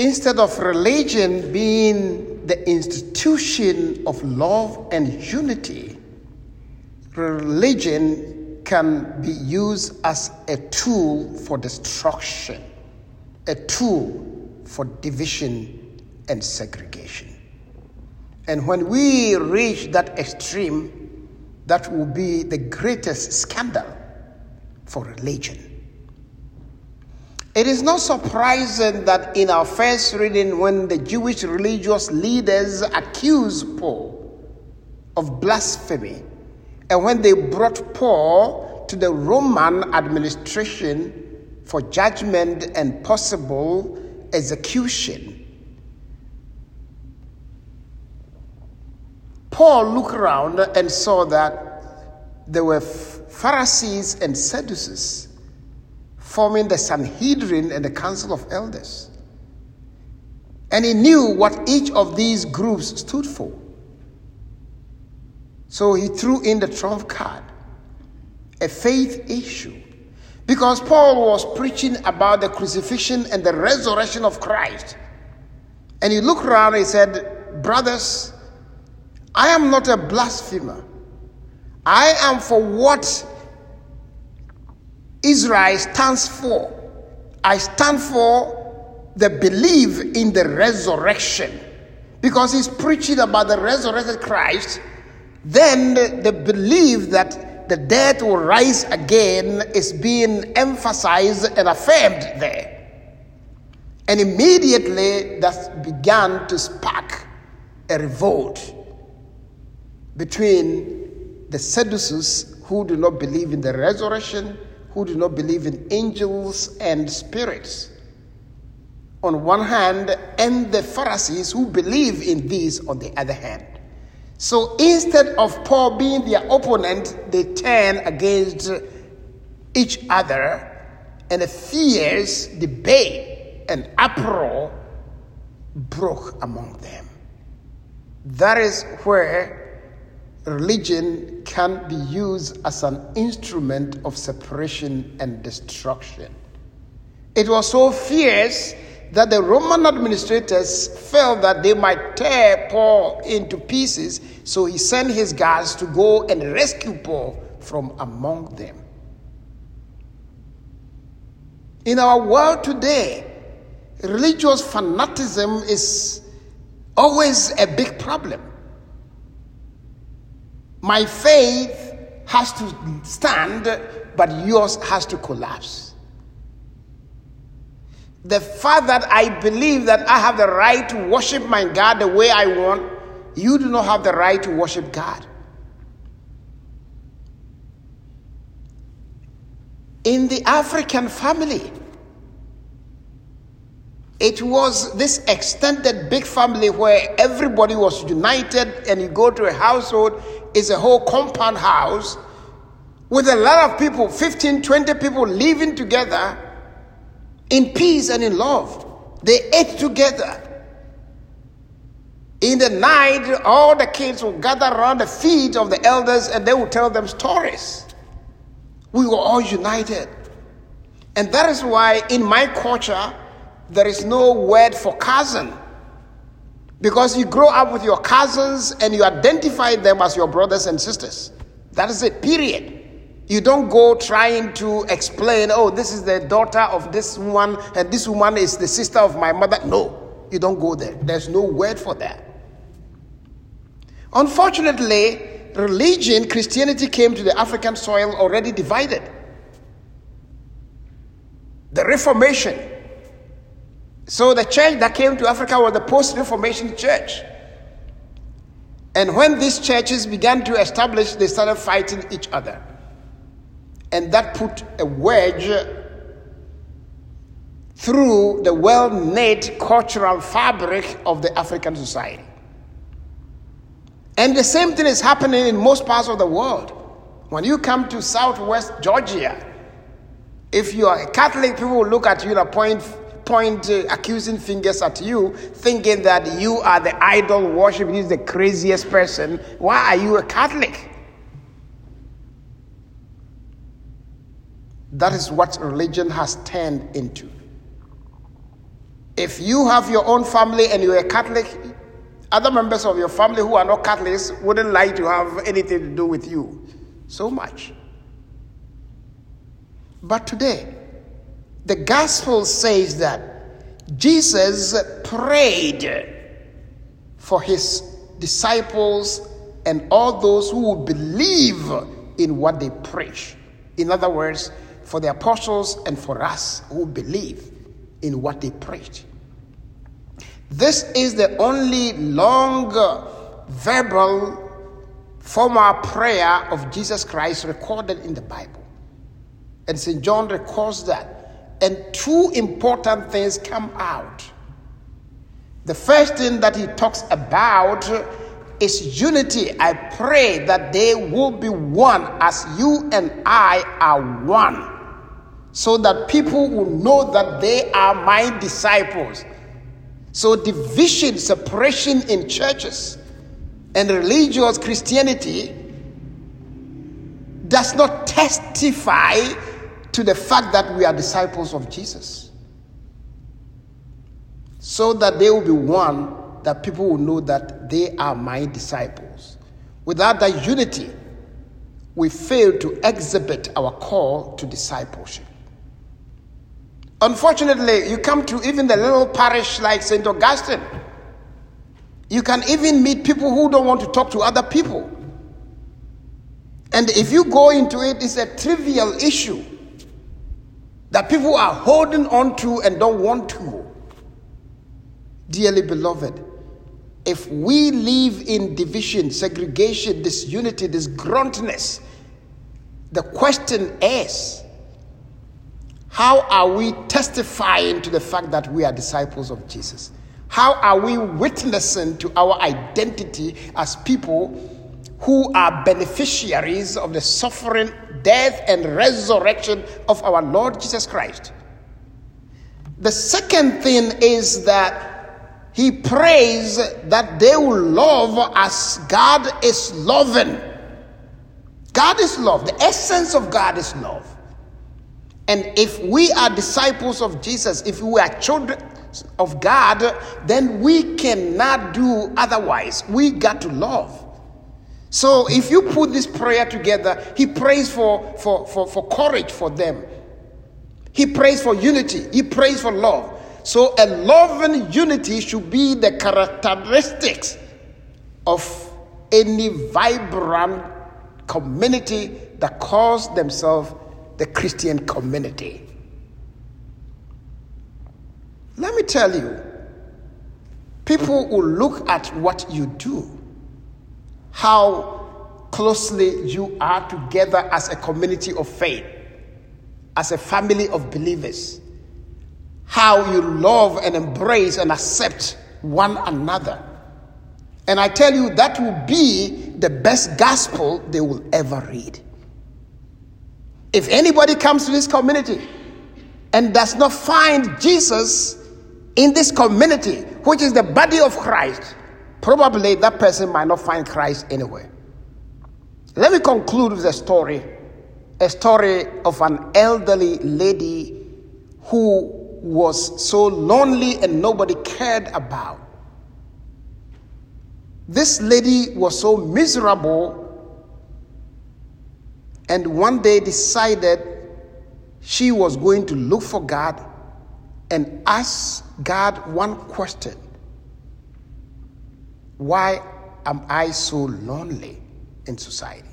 Instead of religion being the institution of love and unity, religion can be used as a tool for destruction, a tool for division and segregation. And when we reach that extreme, that will be the greatest scandal for religion. It is not surprising that in our first reading, when the Jewish religious leaders accused Paul of blasphemy, and when they brought Paul to the Roman administration for judgment and possible execution, Paul looked around and saw that there were Pharisees and Sadducees forming the Sanhedrin and the Council of Elders. And he knew what each of these groups stood for. So he threw in the trump card, a faith issue. Because Paul was preaching about the crucifixion and the resurrection of Christ. And he looked around and he said, Brothers, I am not a blasphemer. I am for what Israel stands for. I stand for the belief in the resurrection. Because he's preaching about the resurrected Christ, then the, the belief that the dead will rise again is being emphasized and affirmed there. And immediately that began to spark a revolt between the Sadducees who do not believe in the resurrection who do not believe in angels and spirits on one hand, and the Pharisees who believe in these on the other hand. So instead of Paul being their opponent, they turn against each other, and a fierce debate and uproar broke among them. That is where religion can be used as an instrument of separation and destruction. It was so fierce that the Roman administrators felt that they might tear Paul into pieces, so he sent his guards to go and rescue Paul from among them. In our world today, religious fanaticism is always a big problem. My faith has to stand, but yours has to collapse. The fact that I believe that I have the right to worship my God the way I want, you do not have the right to worship God. In the African family, it was this extended big family where everybody was united, and you go to a household, it's a whole compound house with a lot of people 15, 20 people living together in peace and in love. They ate together. In the night, all the kids will gather around the feet of the elders and they will tell them stories. We were all united. And that is why, in my culture, there is no word for cousin. Because you grow up with your cousins and you identify them as your brothers and sisters. That is it, period. You don't go trying to explain, oh, this is the daughter of this woman and this woman is the sister of my mother. No, you don't go there. There's no word for that. Unfortunately, religion, Christianity came to the African soil already divided. The Reformation so the church that came to Africa was the post Reformation church. And when these churches began to establish, they started fighting each other. And that put a wedge through the well knit cultural fabric of the African society. And the same thing is happening in most parts of the world. When you come to southwest Georgia, if you are a Catholic, people will look at you and point point uh, accusing fingers at you, thinking that you are the idol worship, he's the craziest person. Why are you a Catholic? That is what religion has turned into. If you have your own family and you're a Catholic, other members of your family who are not Catholics wouldn't like to have anything to do with you so much. But today, the gospel says that Jesus prayed for his disciples and all those who would believe in what they preach. In other words, for the apostles and for us who believe in what they preach. This is the only long verbal formal prayer of Jesus Christ recorded in the Bible. And St. John records that. And two important things come out. The first thing that he talks about is unity. I pray that they will be one as you and I are one, so that people will know that they are my disciples. So, division, separation in churches and religious Christianity does not testify to the fact that we are disciples of Jesus. So that they will be one, that people will know that they are my disciples. Without that unity, we fail to exhibit our call to discipleship. Unfortunately, you come to even the little parish like St. Augustine. You can even meet people who don't want to talk to other people. And if you go into it, it's a trivial issue that people are holding on to and don't want to. Dearly beloved, if we live in division, segregation, disunity, this gruntness, the question is how are we testifying to the fact that we are disciples of Jesus? How are we witnessing to our identity as people who are beneficiaries of the suffering, death, and resurrection of our Lord Jesus Christ? The second thing is that he prays that they will love as God is loving. God is love. The essence of God is love. And if we are disciples of Jesus, if we are children of God, then we cannot do otherwise. We got to love. So if you put this prayer together, he prays for, for, for, for courage for them. He prays for unity. He prays for love. So a loving unity should be the characteristics of any vibrant community that calls themselves the Christian community. Let me tell you, people will look at what you do, how closely you are together as a community of faith, as a family of believers, how you love and embrace and accept one another. And I tell you, that will be the best gospel they will ever read. If anybody comes to this community and does not find Jesus in this community, which is the body of Christ, probably that person might not find Christ anywhere. Let me conclude with a story a story of an elderly lady who was so lonely and nobody cared about. This lady was so miserable and one day decided she was going to look for God and ask God one question Why am I so lonely in society?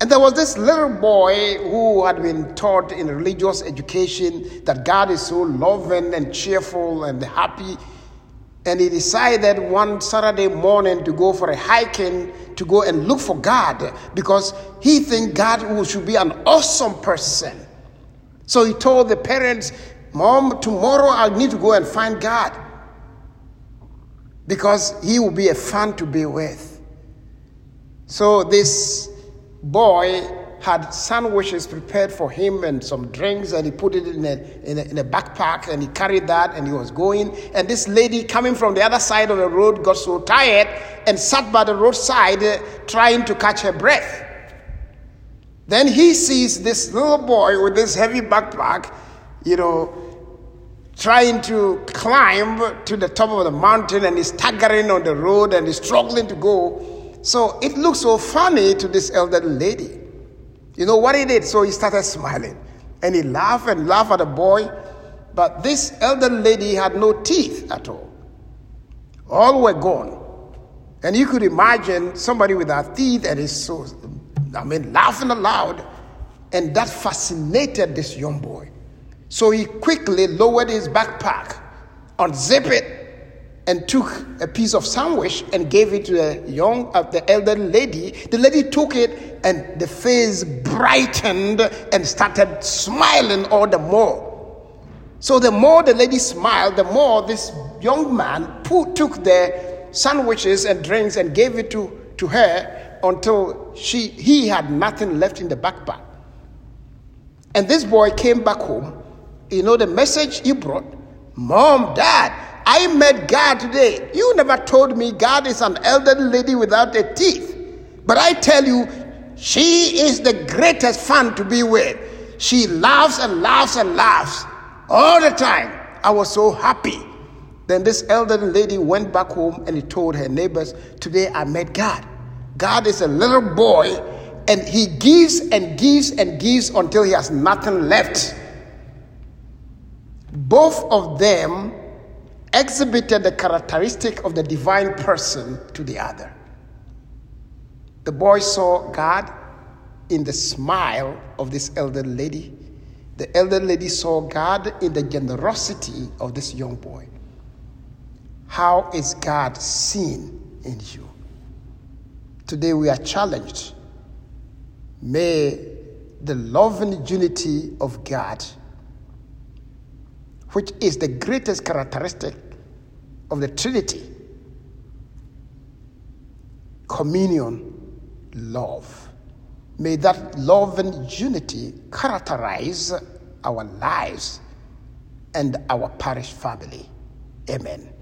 And there was this little boy who had been taught in religious education that God is so loving and cheerful and happy and he decided one Saturday morning to go for a hiking to go and look for God because he think God should be an awesome person. So he told the parents, Mom, tomorrow I need to go and find God because he will be a fun to be with. So this boy had sandwiches prepared for him and some drinks, and he put it in a, in a, in a backpack and he carried that and he was going. And this lady coming from the other side of the road got so tired and sat by the roadside uh, trying to catch her breath. Then he sees this little boy with this heavy backpack, you know, trying to climb to the top of the mountain and he's staggering on the road and he's struggling to go. So it looks so funny to this elderly lady. You know what he did? So he started smiling and he laughed and laughed at the boy. But this elderly lady had no teeth at all. All were gone. And you could imagine somebody without teeth and is so, I mean, laughing aloud. And that fascinated this young boy. So he quickly lowered his backpack, unzipped it, and took a piece of sandwich and gave it to the young, uh, the elderly lady. The lady took it, and the face brightened and started smiling all the more. So the more the lady smiled, the more this young man took the sandwiches and drinks and gave it to, to her until she, he had nothing left in the backpack. And this boy came back home. You know the message he brought? Mom, Dad, I met God today. You never told me God is an elderly lady without a teeth. But I tell you, she is the greatest fun to be with. She laughs and laughs and laughs all the time. I was so happy. Then this elderly lady went back home and he told her neighbors, Today I met God. God is a little boy and he gives and gives and gives until he has nothing left. Both of them exhibited the characteristic of the divine person to the other. The boy saw God in the smile of this elderly lady the elder lady saw God in the generosity of this young boy. How is God seen in you? Today we are challenged. May the love and unity of God, which is the greatest characteristic of the Trinity, communion, love. May that love and unity characterize our lives and our parish family. Amen.